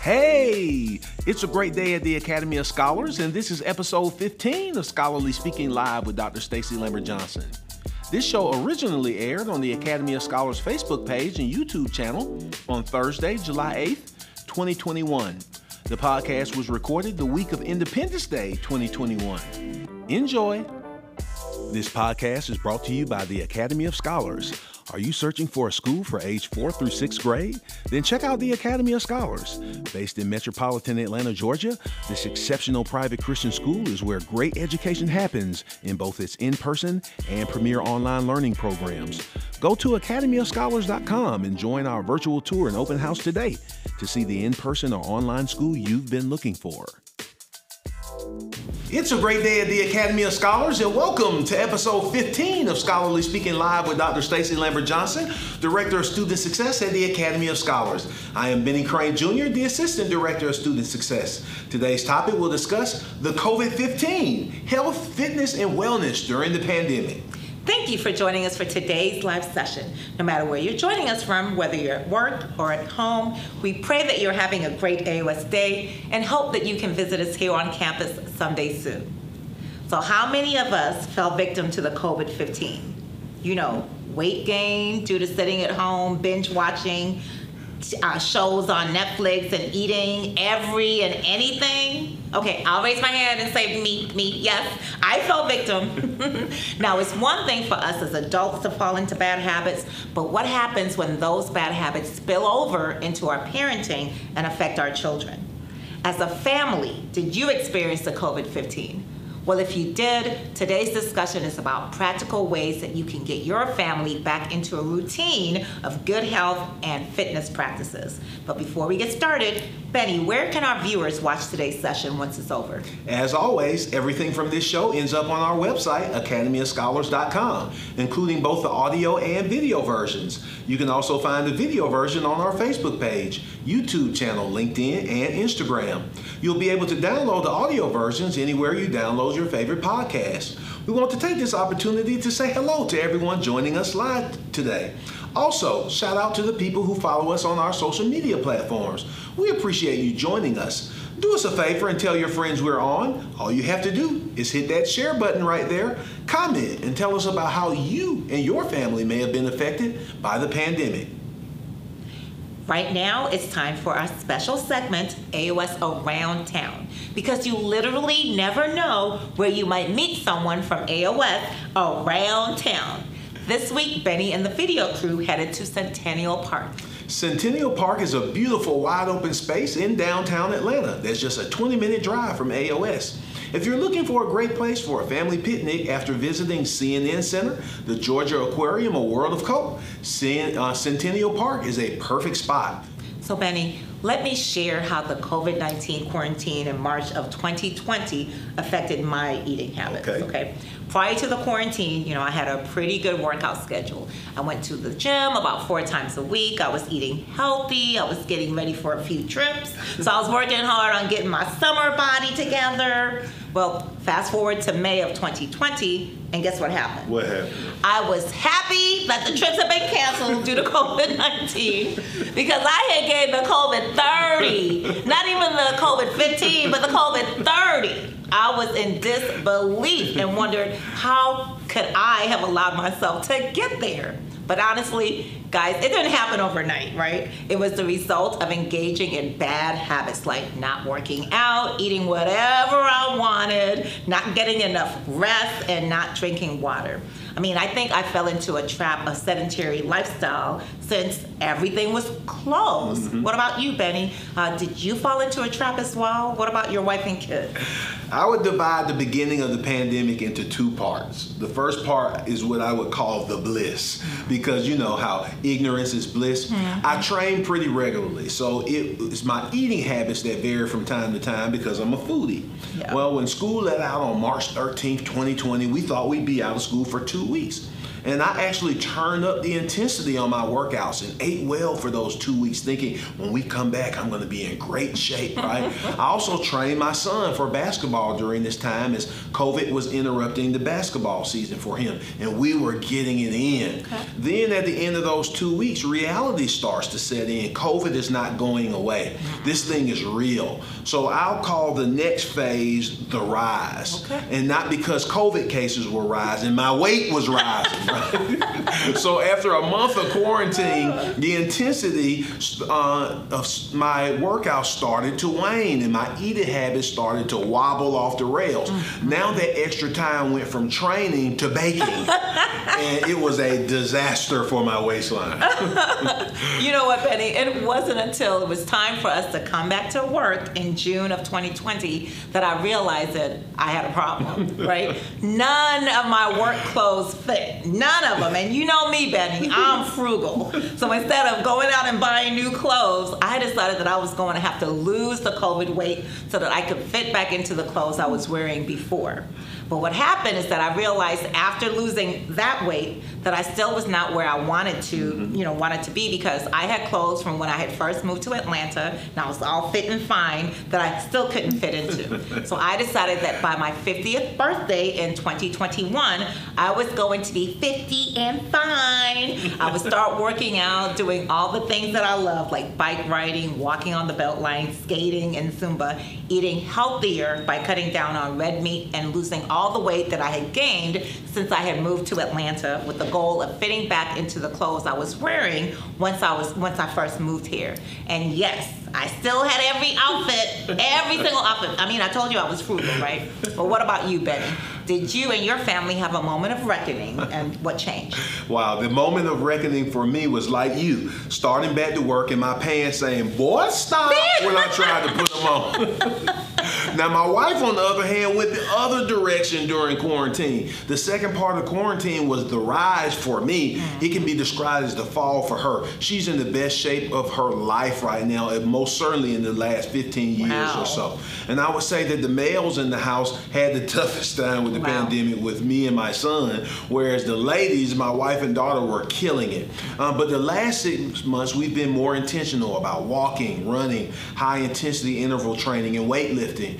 Hey, it's a great day at the Academy of Scholars, and this is episode 15 of Scholarly Speaking Live with Dr. Stacy Lambert Johnson. This show originally aired on the Academy of Scholars Facebook page and YouTube channel on Thursday, July 8th, 2021. The podcast was recorded the week of Independence Day 2021. Enjoy. This podcast is brought to you by the Academy of Scholars are you searching for a school for age 4 through 6th grade? Then check out the Academy of Scholars. Based in metropolitan Atlanta, Georgia, this exceptional private Christian school is where great education happens in both its in person and premier online learning programs. Go to academyofscholars.com and join our virtual tour and open house today to see the in person or online school you've been looking for. It's a great day at the Academy of Scholars, and welcome to episode 15 of Scholarly Speaking Live with Dr. Stacy Lambert Johnson, Director of Student Success at the Academy of Scholars. I am Benny Crane Jr., the Assistant Director of Student Success. Today's topic will discuss the COVID 15 health, fitness, and wellness during the pandemic. Thank you for joining us for today's live session. No matter where you're joining us from, whether you're at work or at home, we pray that you're having a great AOS day and hope that you can visit us here on campus someday soon. So, how many of us fell victim to the COVID 15? You know, weight gain due to sitting at home, binge watching uh, shows on Netflix and eating every and anything Okay, I'll raise my hand and say me, me. Yes, I fell victim. now, it's one thing for us as adults to fall into bad habits, but what happens when those bad habits spill over into our parenting and affect our children? As a family, did you experience the COVID 15? Well, if you did, today's discussion is about practical ways that you can get your family back into a routine of good health and fitness practices. But before we get started, Benny, where can our viewers watch today's session once it's over? As always, everything from this show ends up on our website, academyofscholars.com, including both the audio and video versions. You can also find the video version on our Facebook page, YouTube channel, LinkedIn, and Instagram. You'll be able to download the audio versions anywhere you download your favorite podcast. We want to take this opportunity to say hello to everyone joining us live today. Also, shout out to the people who follow us on our social media platforms. We appreciate you joining us. Do us a favor and tell your friends we're on. All you have to do is hit that share button right there, comment, and tell us about how you and your family may have been affected by the pandemic. Right now, it's time for our special segment, AOS Around Town, because you literally never know where you might meet someone from AOS around town. This week, Benny and the video crew headed to Centennial Park. Centennial Park is a beautiful wide open space in downtown Atlanta. That's just a 20 minute drive from AOS. If you're looking for a great place for a family picnic after visiting CNN Center, the Georgia Aquarium, or World of Coke, uh, Centennial Park is a perfect spot. So, Benny, let me share how the COVID 19 quarantine in March of 2020 affected my eating habits. Okay. okay. Prior to the quarantine, you know, I had a pretty good workout schedule. I went to the gym about four times a week. I was eating healthy. I was getting ready for a few trips. So I was working hard on getting my summer body together. Well, fast forward to May of 2020, and guess what happened? What happened? I was happy that the trips had been canceled due to COVID 19 because I had gained the COVID 30. Not even the COVID 15, but the COVID 30. I was in disbelief and wondered how could I have allowed myself to get there. But honestly, guys, it didn't happen overnight, right? It was the result of engaging in bad habits like not working out, eating whatever I wanted, not getting enough rest, and not drinking water. I mean, I think I fell into a trap of sedentary lifestyle since everything was closed. Mm-hmm. What about you, Benny? Uh, did you fall into a trap as well? What about your wife and kids? I would divide the beginning of the pandemic into two parts. The first part is what I would call the bliss, because you know how ignorance is bliss. Mm-hmm. I train pretty regularly, so it, it's my eating habits that vary from time to time because I'm a foodie. Yeah. Well, when school let out on March 13th, 2020, we thought we'd be out of school for two weeks. And I actually turned up the intensity on my workouts and ate well for those two weeks, thinking when we come back, I'm going to be in great shape, right? I also trained my son for basketball during this time as COVID was interrupting the basketball season for him, and we were getting it in. Okay. Then at the end of those two weeks, reality starts to set in. COVID is not going away. This thing is real. So I'll call the next phase the rise. Okay. And not because COVID cases were rising, my weight was rising. Right? so after a month of quarantine, the intensity uh, of my workout started to wane and my eating habits started to wobble off the rails. Mm-hmm. Now that extra time went from training to baking. and it was a disaster for my waistline. you know what, Benny? It wasn't until it was time for us to come back to work in June of 2020 that I realized that I had a problem, right? None of my work clothes fit. None of them. And you know me, Benny, I'm frugal. So instead of going out and buying new clothes, I decided that I was going to have to lose the COVID weight so that I could fit back into the clothes I was wearing before. But what happened is that I realized after losing that weight that I still was not where I wanted to, mm-hmm. you know, wanted to be because I had clothes from when I had first moved to Atlanta and I was all fit and fine that I still couldn't fit into. so I decided that by my 50th birthday in 2021, I was going to be 50 and fine. I would start working out, doing all the things that I love, like bike riding, walking on the Beltline, skating, and Zumba, eating healthier by cutting down on red meat and losing all all the weight that I had gained since I had moved to Atlanta with the goal of fitting back into the clothes I was wearing once I was once I first moved here. And yes, I still had every outfit, every single outfit. I mean, I told you I was frugal, right? But what about you, Benny? Did you and your family have a moment of reckoning and what changed? Wow, the moment of reckoning for me was like you, starting back to work in my pants saying, boy, stop, when I tried to put them on. now, my wife, on the other hand, went the other direction during quarantine. The second part of quarantine was the rise for me. Mm. It can be described as the fall for her. She's in the best shape of her life right now, and most certainly in the last 15 years wow. or so. And I would say that the males in the house had the toughest time with the wow. pandemic with me and my son, whereas the ladies, my wife and daughter, were killing it. Um, but the last six months, we've been more intentional about walking, running, high intensity interval training, and weightlifting.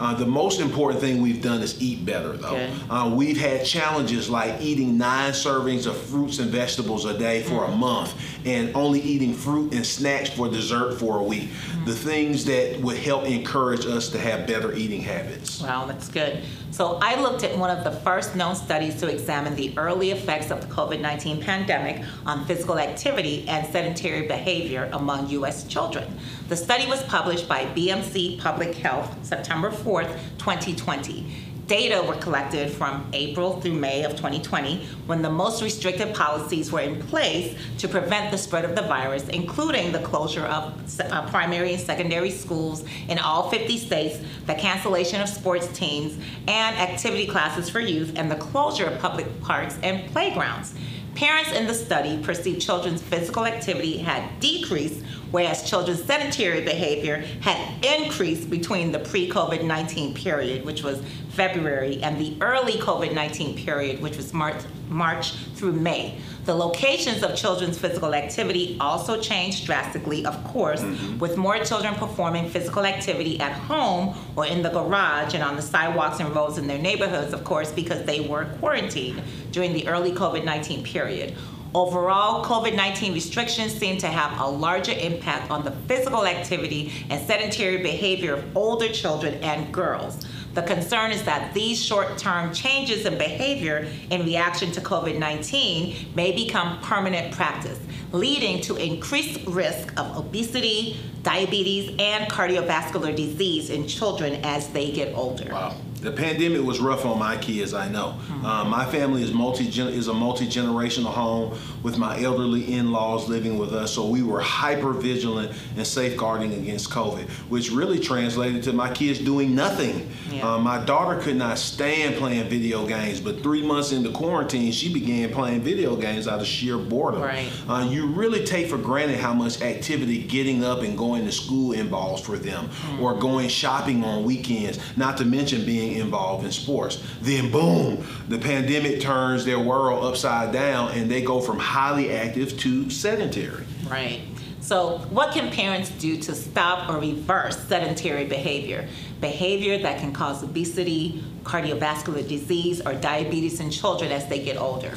Uh, the most important thing we've done is eat better, though. Okay. Uh, we've had challenges like eating nine servings of fruits and vegetables a day for mm-hmm. a month and only eating fruit and snacks for dessert for a week. Mm-hmm. The things that would help encourage us to have better eating habits. Wow, that's good. So I looked at one of the first known studies to examine the early effects of the COVID 19 pandemic on physical activity and sedentary behavior among U.S. children. The study was published by BMC Public Health September 4th, 2020 data were collected from April through May of 2020 when the most restrictive policies were in place to prevent the spread of the virus, including the closure of uh, primary and secondary schools in all 50 states, the cancellation of sports teams and activity classes for youth, and the closure of public parks and playgrounds. Parents in the study perceived children's physical activity had decreased, whereas children's sedentary behavior had increased between the pre COVID 19 period, which was February, and the early COVID 19 period, which was March, March through May. The locations of children's physical activity also changed drastically, of course, mm-hmm. with more children performing physical activity at home or in the garage and on the sidewalks and roads in their neighborhoods, of course, because they were quarantined during the early COVID 19 period. Overall, COVID 19 restrictions seem to have a larger impact on the physical activity and sedentary behavior of older children and girls. The concern is that these short term changes in behavior in reaction to COVID 19 may become permanent practice, leading to increased risk of obesity, diabetes, and cardiovascular disease in children as they get older. Wow the pandemic was rough on my kids. I know. Mm-hmm. Um, my family is multi is a multi generational home with my elderly in laws living with us, so we were hyper vigilant and safeguarding against COVID, which really translated to my kids doing nothing. Yeah. Um, my daughter could not stand playing video games, but three months into quarantine, she began playing video games out of sheer boredom. Right. Uh, you really take for granted how much activity getting up and going to school involves for them, mm-hmm. or going shopping on weekends. Not to mention being getting involved in sports. Then, boom, the pandemic turns their world upside down and they go from highly active to sedentary. Right. So, what can parents do to stop or reverse sedentary behavior? Behavior that can cause obesity, cardiovascular disease, or diabetes in children as they get older.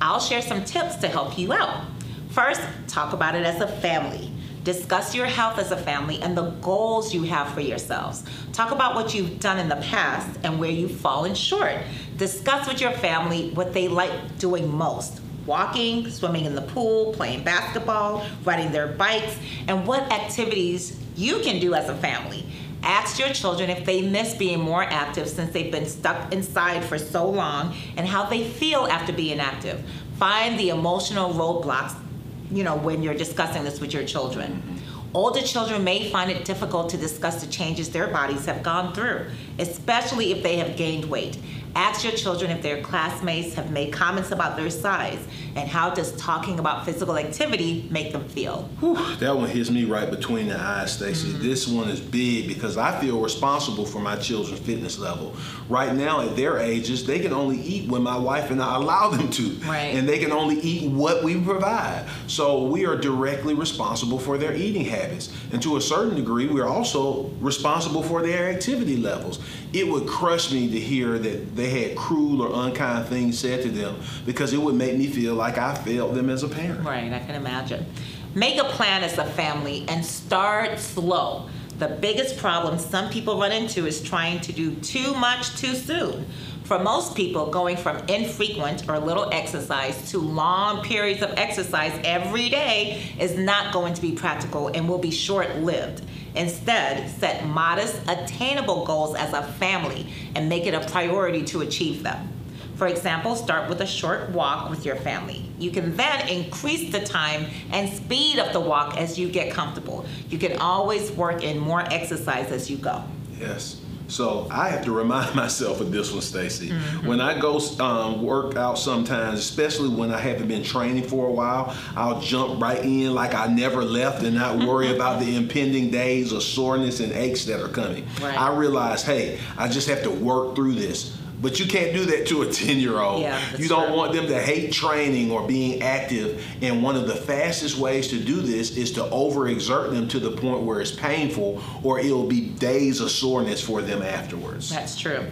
I'll share some tips to help you out. First, talk about it as a family. Discuss your health as a family and the goals you have for yourselves. Talk about what you've done in the past and where you've fallen short. Discuss with your family what they like doing most walking, swimming in the pool, playing basketball, riding their bikes, and what activities you can do as a family. Ask your children if they miss being more active since they've been stuck inside for so long and how they feel after being active. Find the emotional roadblocks, you know, when you're discussing this with your children. Mm-hmm. Older children may find it difficult to discuss the changes their bodies have gone through, especially if they have gained weight. Ask your children if their classmates have made comments about their size and how does talking about physical activity make them feel. Whew, that one hits me right between the eyes, Stacy. Mm-hmm. This one is big because I feel responsible for my children's fitness level. Right now, at their ages, they can only eat when my wife and I allow them to. Right. And they can only eat what we provide. So we are directly responsible for their eating habits. And to a certain degree, we're also responsible for their activity levels. It would crush me to hear that they they had cruel or unkind things said to them because it would make me feel like I failed them as a parent. Right, I can imagine. Make a plan as a family and start slow. The biggest problem some people run into is trying to do too much too soon. For most people, going from infrequent or little exercise to long periods of exercise every day is not going to be practical and will be short lived. Instead, set modest, attainable goals as a family and make it a priority to achieve them. For example, start with a short walk with your family. You can then increase the time and speed of the walk as you get comfortable. You can always work in more exercise as you go. Yes. So I have to remind myself of this one, Stacy. Mm-hmm. When I go um, work out sometimes, especially when I haven't been training for a while, I'll jump right in like I never left and not worry about the impending days of soreness and aches that are coming. Right. I realize, hey, I just have to work through this. But you can't do that to a 10 year old. Yeah, you don't true. want them to hate training or being active. And one of the fastest ways to do this is to overexert them to the point where it's painful or it'll be days of soreness for them afterwards. That's true.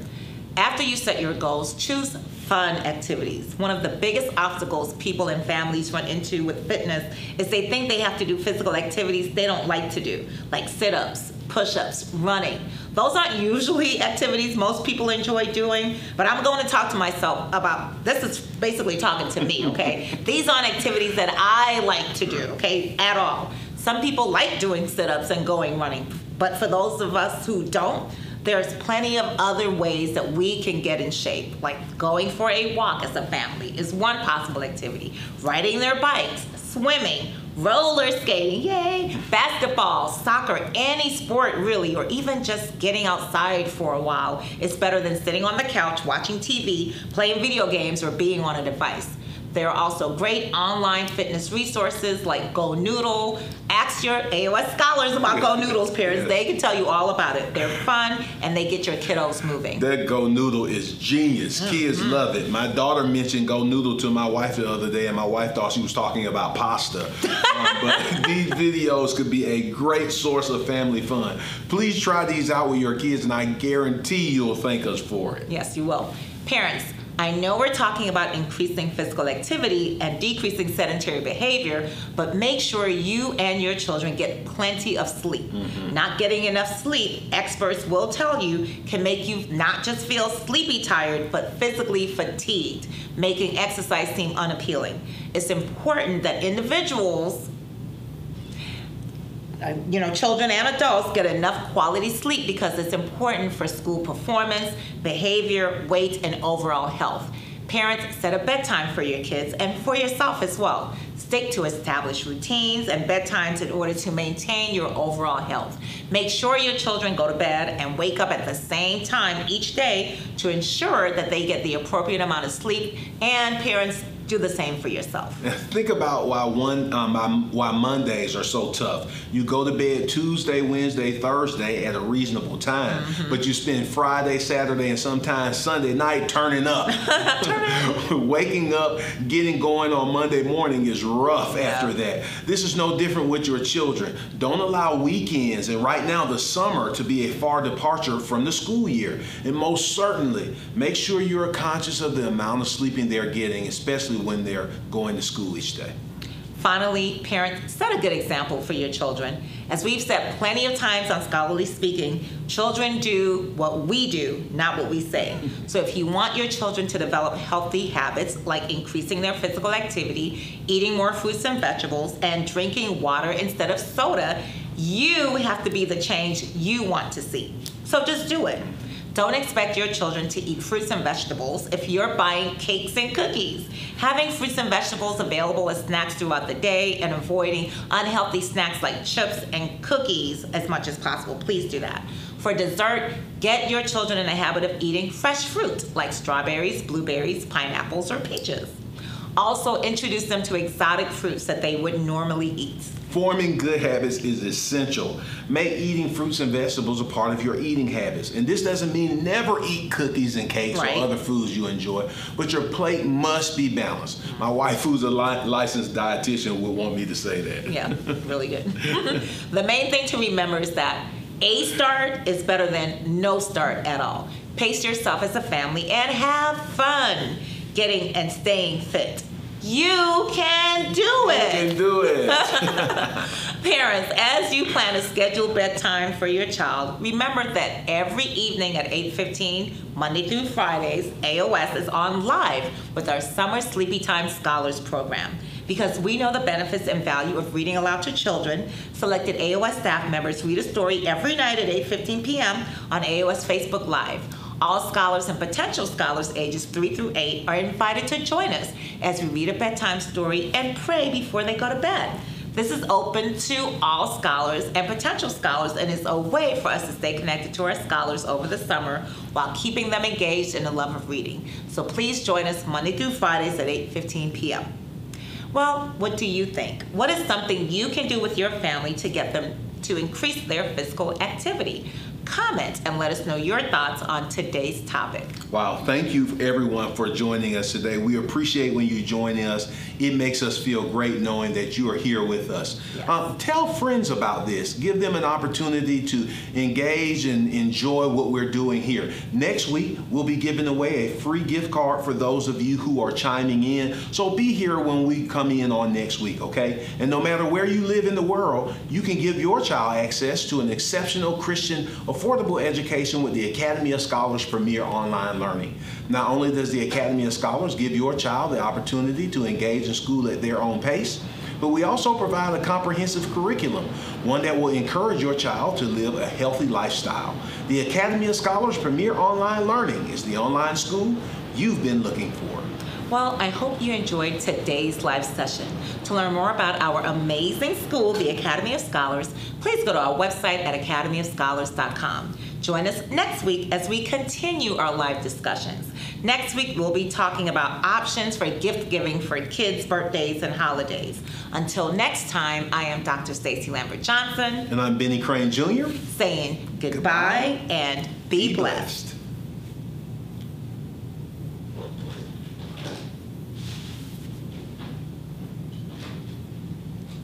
After you set your goals, choose fun activities. One of the biggest obstacles people and families run into with fitness is they think they have to do physical activities they don't like to do, like sit ups, push ups, running. Those aren't usually activities most people enjoy doing, but I'm going to talk to myself about this is basically talking to me, okay? These aren't activities that I like to do, okay, at all. Some people like doing sit ups and going running, but for those of us who don't, there's plenty of other ways that we can get in shape, like going for a walk as a family is one possible activity, riding their bikes, swimming, roller skating, yay, basketball, soccer, any sport really, or even just getting outside for a while is better than sitting on the couch watching TV, playing video games, or being on a device. There are also great online fitness resources like Go Noodle. Ask your AOS scholars about Go Noodles, parents. They can tell you all about it. They're fun and they get your kiddos moving. That Go Noodle is genius. Mm-hmm. Kids love it. My daughter mentioned Go Noodle to my wife the other day, and my wife thought she was talking about pasta. um, but these videos could be a great source of family fun. Please try these out with your kids, and I guarantee you'll thank us for it. Yes, you will. Parents, I know we're talking about increasing physical activity and decreasing sedentary behavior, but make sure you and your children get plenty of sleep. Mm-hmm. Not getting enough sleep, experts will tell you, can make you not just feel sleepy tired, but physically fatigued, making exercise seem unappealing. It's important that individuals uh, you know, children and adults get enough quality sleep because it's important for school performance, behavior, weight, and overall health. Parents, set a bedtime for your kids and for yourself as well. Stick to established routines and bedtimes in order to maintain your overall health. Make sure your children go to bed and wake up at the same time each day to ensure that they get the appropriate amount of sleep. And parents, do the same for yourself. Think about why one um, why Mondays are so tough. You go to bed Tuesday, Wednesday, Thursday at a reasonable time, mm-hmm. but you spend Friday, Saturday, and sometimes Sunday night turning up. Waking up, getting going on Monday morning is rough yeah. after that. This is no different with your children. Don't allow weekends and right now the summer to be a far departure from the school year. And most certainly, make sure you're conscious of the amount of sleeping they're getting, especially especially when they're going to school each day. Finally, parents, set a good example for your children. As we've said plenty of times on Scholarly Speaking, children do what we do, not what we say. So if you want your children to develop healthy habits like increasing their physical activity, eating more fruits and vegetables, and drinking water instead of soda, you have to be the change you want to see. So just do it. Don't expect your children to eat fruits and vegetables if you're buying cakes and cookies. Having fruits and vegetables available as snacks throughout the day and avoiding unhealthy snacks like chips and cookies as much as possible. Please do that. For dessert, get your children in the habit of eating fresh fruit like strawberries, blueberries, pineapples, or peaches. Also, introduce them to exotic fruits that they would normally eat. Forming good habits is essential. Make eating fruits and vegetables a part of your eating habits. And this doesn't mean never eat cookies and cakes right. or other foods you enjoy, but your plate must be balanced. My wife, who's a li- licensed dietitian, would want me to say that. Yeah, really good. the main thing to remember is that a start is better than no start at all. Pace yourself as a family and have fun getting and staying fit. You can do it. You can do it. Parents, as you plan a scheduled bedtime for your child, remember that every evening at 8:15, Monday through Fridays, AOS is on live with our Summer Sleepy Time Scholars program. Because we know the benefits and value of reading aloud to children, selected AOS staff members read a story every night at 8:15 p.m. on AOS Facebook Live. All scholars and potential scholars ages 3 through 8 are invited to join us as we read a bedtime story and pray before they go to bed. This is open to all scholars and potential scholars and is a way for us to stay connected to our scholars over the summer while keeping them engaged in the love of reading. So please join us Monday through Fridays at 8:15 p.m. Well, what do you think? What is something you can do with your family to get them to increase their physical activity? Comment and let us know your thoughts on today's topic. Wow, thank you everyone for joining us today. We appreciate when you join us. It makes us feel great knowing that you are here with us. Yes. Um, tell friends about this. Give them an opportunity to engage and enjoy what we're doing here. Next week, we'll be giving away a free gift card for those of you who are chiming in. So be here when we come in on next week, okay? And no matter where you live in the world, you can give your child access to an exceptional Christian affordable education with the Academy of Scholars Premier Online Learning. Not only does the Academy of Scholars give your child the opportunity to engage in school at their own pace, but we also provide a comprehensive curriculum, one that will encourage your child to live a healthy lifestyle. The Academy of Scholars Premier Online Learning is the online school you've been looking for. Well, I hope you enjoyed today's live session. To learn more about our amazing school, the Academy of Scholars, please go to our website at academyofscholars.com. Join us next week as we continue our live discussions. Next week, we'll be talking about options for gift giving for kids' birthdays and holidays. Until next time, I am Dr. Stacy Lambert Johnson. And I'm Benny Crane Jr. Saying goodbye, goodbye. and be, be blessed. blessed.